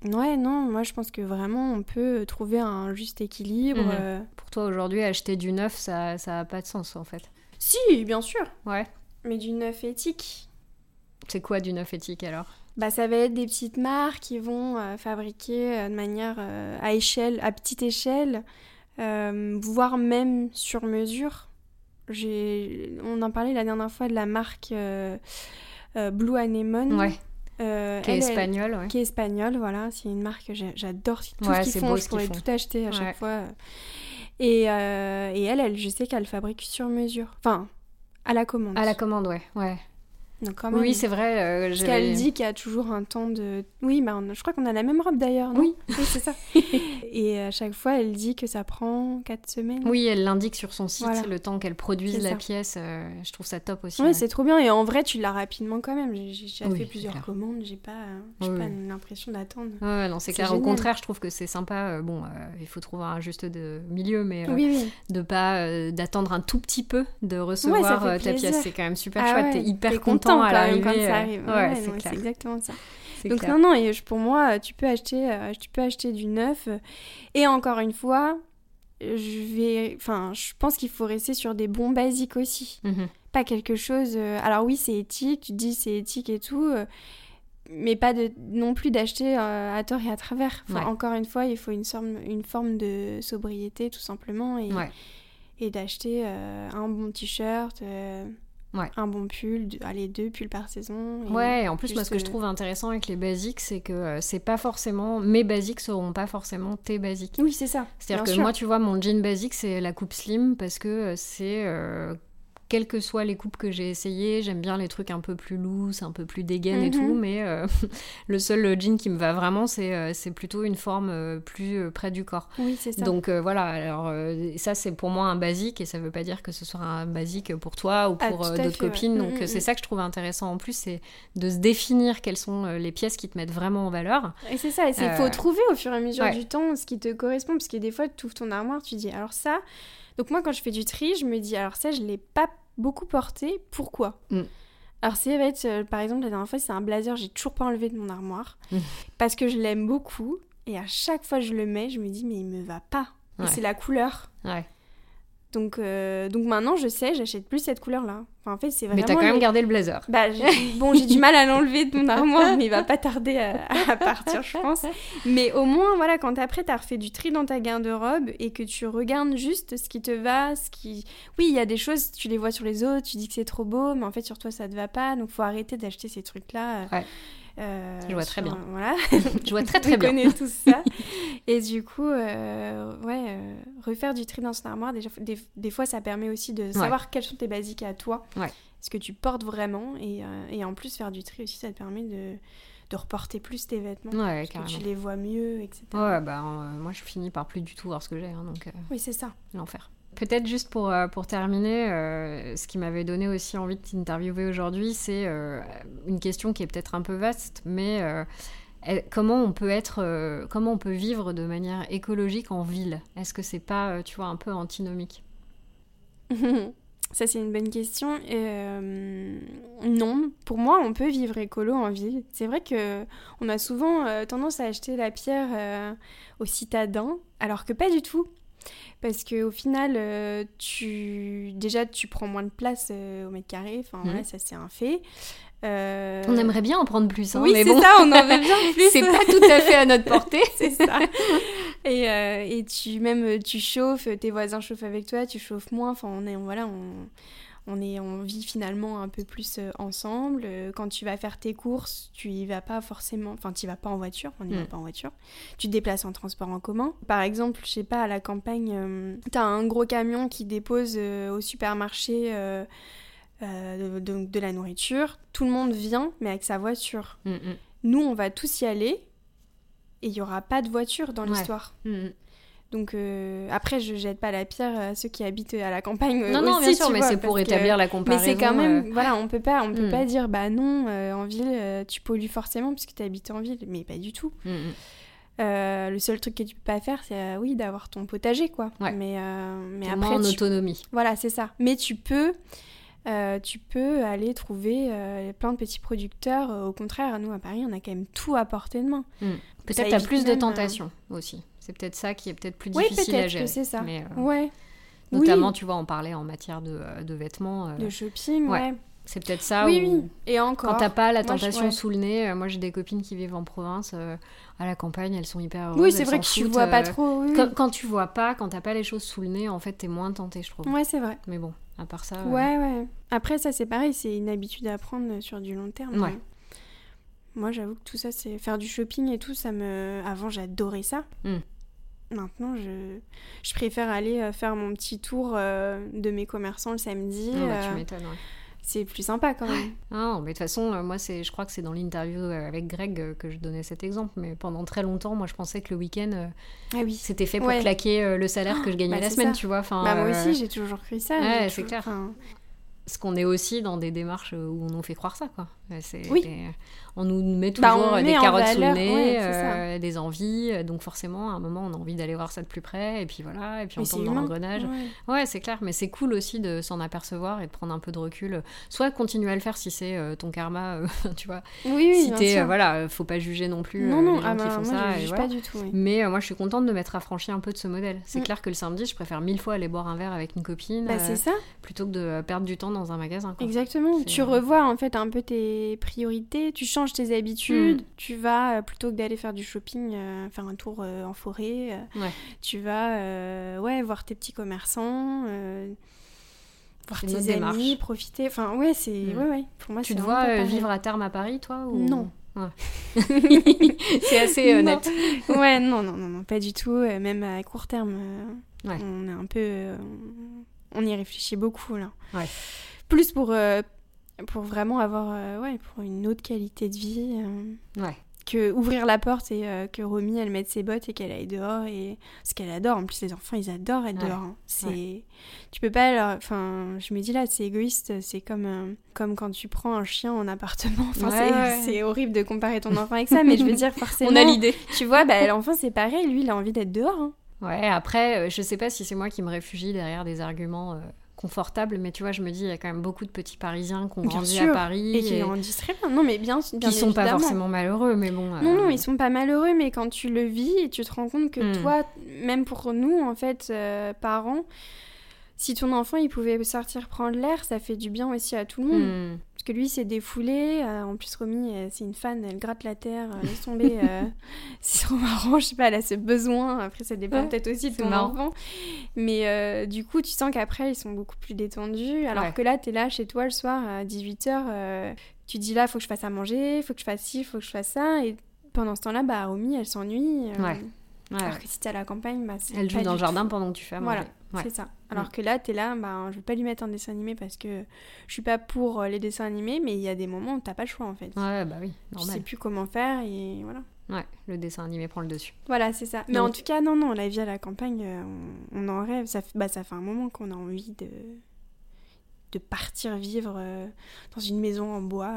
ouais, non, moi je pense que vraiment on peut trouver un juste équilibre. Mhm. euh. Pour toi, aujourd'hui, acheter du neuf, ça ça a pas de sens en fait. Si, bien sûr, Ouais. mais du neuf éthique. C'est quoi du neuf éthique alors? Bah, ça va être des petites marques qui vont euh, fabriquer euh, de manière euh, à échelle, à petite échelle, voire même sur mesure. J'ai, on en parlait la dernière fois de la marque Blue Anemone. Ouais. Euh, Qui est elle, elle- espagnol, ouais. qui est espagnole, voilà. C'est une marque que j'adore. Tout Ouais, ce qu'ils font, beau je pourrais font. tout acheter à Ouais. chaque fois. Et, euh, et elle, elle, je sais qu'elle fabrique sur mesure. Enfin, à la commande. À la commande, ouais. ouais. Donc quand même. Oui, c'est vrai. euh, Parce qu'elle dit qu'il y a toujours un temps de... Oui, bah, on- je crois qu'on a la même robe d'ailleurs, non Oui. Oui, c'est ça. et à chaque fois, elle dit que ça prend 4 semaines. Oui, elle l'indique sur son site Voilà. le temps qu'elle produise la pièce. euh, je trouve ça top aussi. Ouais. c'est trop bien. Et en vrai, tu l'as rapidement quand même. J'ai déjà Oui, fait plusieurs clair. commandes. J'ai pas, Oui, oui. l'impression d'attendre. Ouais, non, c'est clair. Au contraire, je trouve que c'est sympa. euh, bon, euh, il faut trouver un juste de milieu, mais euh, Oui, oui. de pas d'attendre un tout petit peu de recevoir ta pièce. C'est quand même super Ah chouette. T'es hyper t'es content, à quand même l'arrivée. quand ça arrive. Ouais, c'est exactement ça. Donc clair. non, non, et pour moi, tu peux acheter, euh, tu peux acheter du neuf. euh, Et encore une fois, je vais, enfin, je pense qu'il faut rester sur des bons basiques aussi. Mhm. Pas quelque chose. euh, Alors oui, c'est éthique. Tu dis c'est éthique et tout. euh, Mais pas de, non plus d'acheter euh, à tort et à travers. Enfin, Ouais. Encore une fois, il faut une, forme- une forme de sobriété tout simplement et, Ouais. et d'acheter euh, un bon t-shirt, euh, Ouais. un bon pull, deux- allez deux pulls par saison. Ouais, en plus, moi, ce que je trouve intéressant avec les basiques, c'est que euh, c'est pas forcément. Mes basiques seront pas forcément tes basiques. Oui, c'est ça. C'est-à-dire que sûr. moi, tu vois, mon jean basique, c'est la coupe slim parce que euh, c'est. euh, quelles que soient les coupes que j'ai essayées, j'aime bien les trucs un peu plus loose, un peu plus dégaine et Mhm. tout, mais euh, le seul jean qui me va vraiment, c'est euh, plutôt une forme euh, plus près du corps. Oui, c'est ça. Donc euh, voilà, alors ça c'est pour moi un basique et ça veut pas dire que ce soit un basique pour toi ou Ah, pour d'autres ouais. copines. Mm, Donc mm, euh, c'est mm. ça que je trouve intéressant en plus, c'est de se définir quelles sont les pièces qui te mettent vraiment en valeur. Et c'est ça, il faut trouver au fur et à mesure ouais. du temps ce qui te correspond, parce que des fois, tu ouvres ton armoire, tu dis, alors ça... Donc moi, quand je fais du tri, je me dis, alors ça, je l'ai pas beaucoup porté, pourquoi Mm. Alors ça va être, euh, par exemple, la dernière fois, c'est un blazer, j'ai toujours pas enlevé de mon armoire, Mm. parce que je l'aime beaucoup, Et à chaque fois que je le mets, je me dis, mais il me va pas. Ouais. c'est la couleur. Ouais. Donc, euh, donc maintenant, je sais, j'achète plus cette couleur-là. Enfin, en fait, c'est vraiment. Mais t'as quand même gardé le blazer. Bah, bon, j'ai du mal à l'enlever de mon armoire, mais il va pas tarder à, à partir, je pense. Mais au moins, voilà, quand après t'as refait du tri dans ta garde-robe et que tu regardes juste ce qui te va, ce qui. Oui, il y a des choses, tu les vois sur les autres, tu dis que c'est trop beau, mais en fait, sur toi, ça te va pas, donc faut arrêter d'acheter ces trucs-là. Ouais. Euh, Je vois très sur- bien. Voilà. Je vois très très On bien. connaît tout ça. Et du coup, euh, ouais, euh, refaire du tri dans son armoire, déjà, des, des fois, ça permet aussi de savoir quels sont tes basiques à toi, Ouais. ce que tu portes vraiment. Et, et en plus, faire du tri aussi, ça te permet de, de reporter plus tes vêtements. Ouais, parce que carrément. tu les vois mieux, etc. Ouais, bah moi je finis par plus du tout voir ce que j'ai, hein, donc Oui, c'est ça. l'enfer. Peut-être juste pour, euh, pour terminer, euh, ce qui m'avait donné aussi envie de t'interviewer aujourd'hui, c'est euh, une question qui est peut-être un peu vaste, mais comment on peut être, comment on peut vivre de manière écologique en ville? Est-ce que c'est pas, tu vois, un peu antinomique? Ça, c'est une bonne question. Euh, non, pour moi, on peut vivre écolo en ville. C'est vrai que on a souvent tendance à acheter la pierre euh, aux citadins, alors que pas du tout. Parce que au final, euh, tu déjà tu prends moins de place euh, au mètre carré. Enfin, voilà, ça c'est un fait. Euh, On aimerait bien en prendre plus, hein, oui, mais c'est bon, ça, on en veut bien plus. c'est pas tout à fait à notre portée. c'est ça. Et, euh, et tu même tu chauffes, tes voisins chauffent avec toi, tu chauffes moins. Enfin, on est voilà, on, on est on vit finalement un peu plus euh, ensemble. Euh, Quand tu vas faire tes courses, tu y vas pas forcément. Enfin, tu y vas pas en voiture. On y va Mm. pas en voiture. Tu te déplaces en transport en commun. Par exemple, je sais pas à la campagne, euh, t'as un gros camion qui dépose euh, au supermarché. euh, de, de- de la nourriture, tout le monde vient, mais avec sa voiture. Mm, mm, Nous, on va tous y aller et il y aura pas de voiture dans Ouais. l'histoire. Donc euh, après, je jette pas la pierre à ceux qui habitent à la campagne. euh, Non, non, aussi, bien sûr, tu mais c'est pour que- établir la Mais comparaison. c'est quand même, euh, voilà, on peut pas, on peut Hmm. pas dire bah non, euh, en ville, tu pollues forcément parce que tu habites en ville, mais pas du tout. mm, mm. Euh, le seul truc que tu peux pas faire, c'est oui d'avoir ton potager quoi. Ouais. Mais mais après, en tu- autonomie. voilà, c'est ça. Mais tu peux, euh, tu peux aller trouver euh, plein de petits producteurs. Au contraire, nous à Paris, on a quand même tout à portée de main. Peut-être t'as évite plus de euh, tentations aussi. C'est peut-être ça qui est peut-être plus Oui, difficile à peut-être gérer. que c'est ça. Mais, euh, Ouais. Notamment, Oui, tu vois, on parlait en matière de, euh, de vêtements. euh, de shopping, ouais. ouais. C'est peut-être ça oui, oui. Et encore. quand t'as pas la Moi, je- tentation ouais. sous le nez, euh, moi j'ai des copines qui vivent en province, euh, à la campagne, elles sont hyper heureuses. Oui, c'est vrai que tu foutent, vois pas trop. Oui, Quand, oui. quand tu vois pas, quand t'as pas les choses sous le nez, en fait, t'es moins tenté, je trouve. Ouais, c'est vrai. Mais bon, à part ça. euh, Ouais, ouais. Après, ça, c'est pareil, c'est une habitude à prendre sur du long terme. Ouais. mais Moi, j'avoue que tout ça, c'est faire du shopping et tout, ça me. Avant, j'adorais ça. Mm. Maintenant, je... je préfère aller euh, faire mon petit tour euh, de mes commerçants le samedi. ah bah, euh, tu m'étonnes. ouais. c'est plus sympa quand même. Ah non, mais de toute façon, euh, moi, c'est, je crois que c'est dans l'interview euh, avec Greg euh, que je donnais cet exemple. Mais pendant très longtemps, moi, je pensais que le week-end, euh, Ah oui. c'était fait pour Ouais. claquer euh, le salaire que je gagnais bah, la semaine, ça. tu vois. Enfin, Bah, moi euh, aussi, j'ai toujours cru ça. ouais, c'est toujours- clair. enfin, Parce qu'on est aussi dans des démarches euh, où on nous fait croire ça, quoi. Euh, Oui. on nous met Bah, toujours euh, met des carottes sous le nez, ouais, euh, des envies. Donc forcément, à un moment, on a envie d'aller voir ça de plus près. Et puis voilà, et puis on mais tombe dans l'engrenage. Ouais. Ouais, c'est clair, mais c'est cool aussi de s'en apercevoir et de prendre un peu de recul. Soit continuer à le faire si c'est euh, ton karma, euh, tu vois. Oui, oui, si bien t'es, sûr. voilà, faut pas juger non plus Non, non, les gens ah qui bah, font moi, ça. je et juge pas du tout. oui. Mais moi, je suis contente de m'être affranchie un peu de ce modèle. C'est Mm. clair que le samedi, je préfère mille fois aller boire un verre avec une copine Bah, c'est ça. plutôt que de perdre du temps dans un magasin. quoi. Exactement. Tu revois en fait un peu tes priorités, tu changes tes habitudes, Mm. tu vas euh, plutôt que d'aller faire du shopping, euh, faire un tour euh, en forêt, euh, Ouais. tu vas ouais voir tes petits commerçants, voir tes amis, démarche. profiter. Enfin ouais c'est Mm. ouais ouais. Pour moi Tu te vois vivre à terme à Paris, toi ou... Non. Ouais. c'est assez euh, Non. ouais non non non non pas du tout. même à court terme, Ouais. on est un peu, on y réfléchit beaucoup là. Ouais. Plus pour euh, pour vraiment avoir euh, ouais pour une autre qualité de vie. euh, Ouais. que ouvrir la porte et euh, que Romy elle mette ses bottes et qu'elle aille dehors et ce qu'elle adore en plus les enfants ils adorent être Ouais. dehors hein. c'est tu peux pas leur... enfin je me dis là c'est égoïste c'est comme comme quand tu prends un chien en appartement enfin c'est horrible de comparer ton enfant avec ça mais je veux dire forcément On a l'idée. tu vois bah l'enfant c'est pareil lui il a envie d'être dehors hein. Ouais, après, je sais pas si c'est moi qui me réfugie derrière des arguments confortable, mais tu vois, je me dis, il y a quand même beaucoup de petits Parisiens qui ont grandi à Paris Et qui grandissent très bien. Non, mais bien, bien qui sont pas forcément malheureux, mais bon. Non, euh, non, ils sont pas malheureux, mais quand tu le vis et tu te rends compte que Hmm. toi, même pour nous, en fait, euh, parents, si ton enfant il pouvait sortir prendre l'air, ça fait du bien aussi à tout le monde. hmm. Parce que lui, s'est défoulé. euh, en plus, Romy, euh, c'est une fan, elle gratte la terre, euh, laisse tomber. euh, c'est trop marrant, je sais pas, elle a ce besoin. Après, ça dépend Ouais, peut-être aussi de ton marrant. enfant. Mais du coup, tu sens qu'après, ils sont beaucoup plus détendus. Alors Ouais. que là, t'es là chez toi le soir à 18h. tu dis là, faut que je fasse à manger, faut que je fasse ci, faut que je fasse ça. Et pendant ce temps-là, bah, Romy, elle s'ennuie. Ouais. Alors que si t'es à la campagne, bah, c'est Elle joue dans le jardin pendant que tu fais à Voilà, manger. Ouais. C'est ça. Alors que là, t'es là, bah, je vais pas lui mettre un dessin animé parce que je suis pas pour euh, les dessins animés, mais il y a des moments où t'as pas le choix en fait. Ouais, bah oui, Tu normal. sais plus comment faire et voilà. Ouais, le dessin animé prend le dessus. Voilà, c'est ça. Mais Donc- en tout cas, non, non, la vie à la campagne, euh, on, on en rêve. Ça, bah, ça fait un moment qu'on a envie de, de partir vivre euh, dans une maison en bois.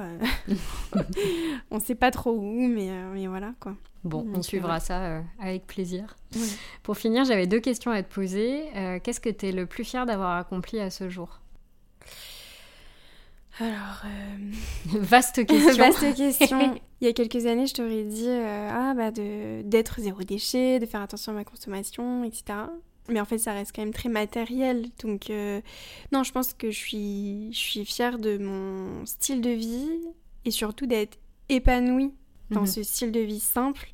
euh. on sait pas trop où, mais, euh, mais voilà quoi. Bon, Donc, on suivra ça avec plaisir. Pour finir, j'avais deux questions à te poser. Qu'est-ce que tu es le plus fier d'avoir accompli à ce jour? Alors, Vaste question. Vaste question. Il y a quelques années, je t'aurais dit ah bah d'être zéro déchet, de faire attention à ma consommation, etc. Mais en fait, ça reste quand même très matériel. Donc euh, non, je pense que je suis je suis fière de mon style de vie et surtout d'être épanouie dans Mhm. ce style de vie simple.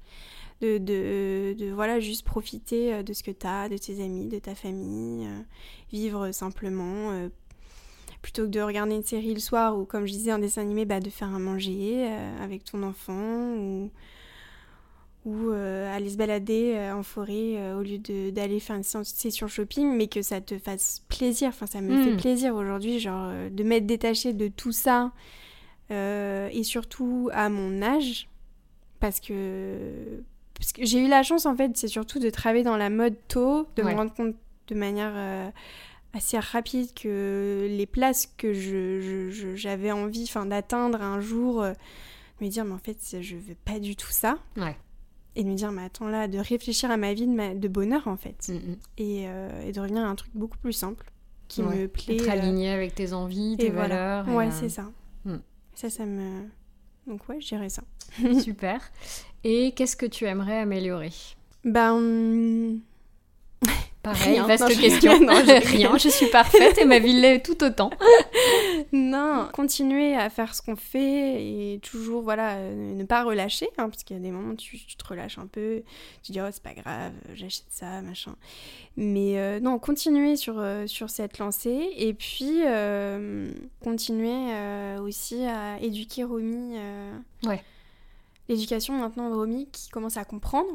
De, de, de, voilà juste profiter euh, de ce que tu as, de tes amis, de ta famille, euh, vivre simplement, euh, plutôt que de regarder une série le soir ou comme je disais un dessin animé bah, de faire à manger avec ton enfant ou, ou euh, aller se balader euh, en forêt euh, au lieu d'aller faire une session shopping mais que ça te fasse plaisir enfin ça me fait plaisir aujourd'hui genre de m'être détachée de tout ça et surtout à mon âge parce que parce que j'ai eu la chance en fait c'est surtout de travailler dans la mode tôt de Ouais. me rendre compte de manière assez rapide que les places que j'avais envie enfin d'atteindre un jour me dire mais en fait je veux pas du tout ça Ouais. Et de me dire mais attends là de réfléchir à ma vie de, ma- de bonheur en fait Mm, mm. et, euh, et de revenir à un truc beaucoup plus simple qui Ouais. me plaît Être euh, aligné avec tes envies, tes et voilà. valeurs. et, ouais euh, c'est ça Mm. ça ça me donc ouais je dirais ça Super. Et qu'est-ce que tu aimerais améliorer? Ben Pareil, Rien. vaste Non, je- question. non, je- Rien, je suis parfaite et ma vie l'est tout autant. Non, continuer à faire ce qu'on fait et toujours, voilà, euh, ne pas relâcher, hein, parce qu'il y a des moments où tu, tu te relâches un peu, tu dis, oh, c'est pas grave, j'achète ça, machin. Mais euh, non, continuer sur, euh, sur cette lancée et puis euh, continuer aussi à éduquer Romy. Ouais. L'éducation maintenant de Romy qui commence à comprendre.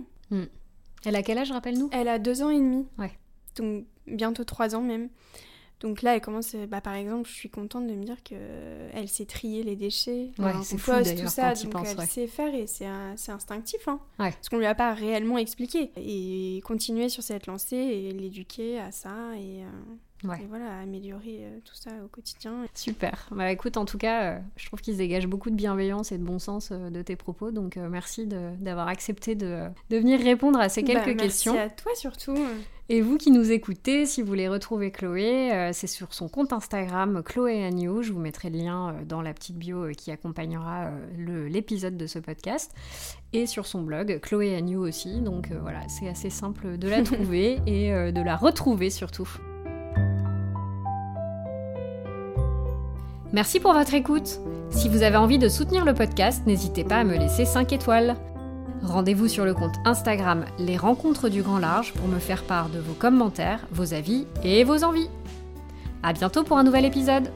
Elle a quel âge, rappelle-nous? Elle a deux ans et demi. Ouais. Donc bientôt trois ans même. Donc là, elle commence, euh, bah, par exemple, je suis contente de me dire qu'elle sait trier les déchets, Ouais, c'est tout ça, donc penses, elle ouais. sait faire et c'est instinctif, hein, Ouais. parce qu'on lui a pas réellement expliqué. Et continuer sur cette lancée et l'éduquer à ça et, euh, Ouais. et voilà, améliorer euh, tout ça au quotidien. Super. Bah écoute, en tout cas, euh, je trouve qu'il se dégage beaucoup de bienveillance et de bon sens euh, de tes propos. Donc merci de- d'avoir accepté de, de venir répondre à ces Bah, quelques merci questions. à toi surtout. Et vous qui nous écoutez, si vous voulez retrouver Chloé, c'est sur son compte Instagram Chloé Agnew. Je vous mettrai le lien dans la petite bio qui accompagnera l'épisode de ce podcast. Et sur son blog Chloé Agnew aussi. Donc voilà, c'est assez simple de la trouver et de la retrouver surtout. Merci pour votre écoute. Si vous avez envie de soutenir le podcast, n'hésitez pas à me laisser 5 étoiles. Rendez-vous sur le compte Instagram Les Rencontres du Grand Large pour me faire part de vos commentaires, vos avis et vos envies. À bientôt pour un nouvel épisode.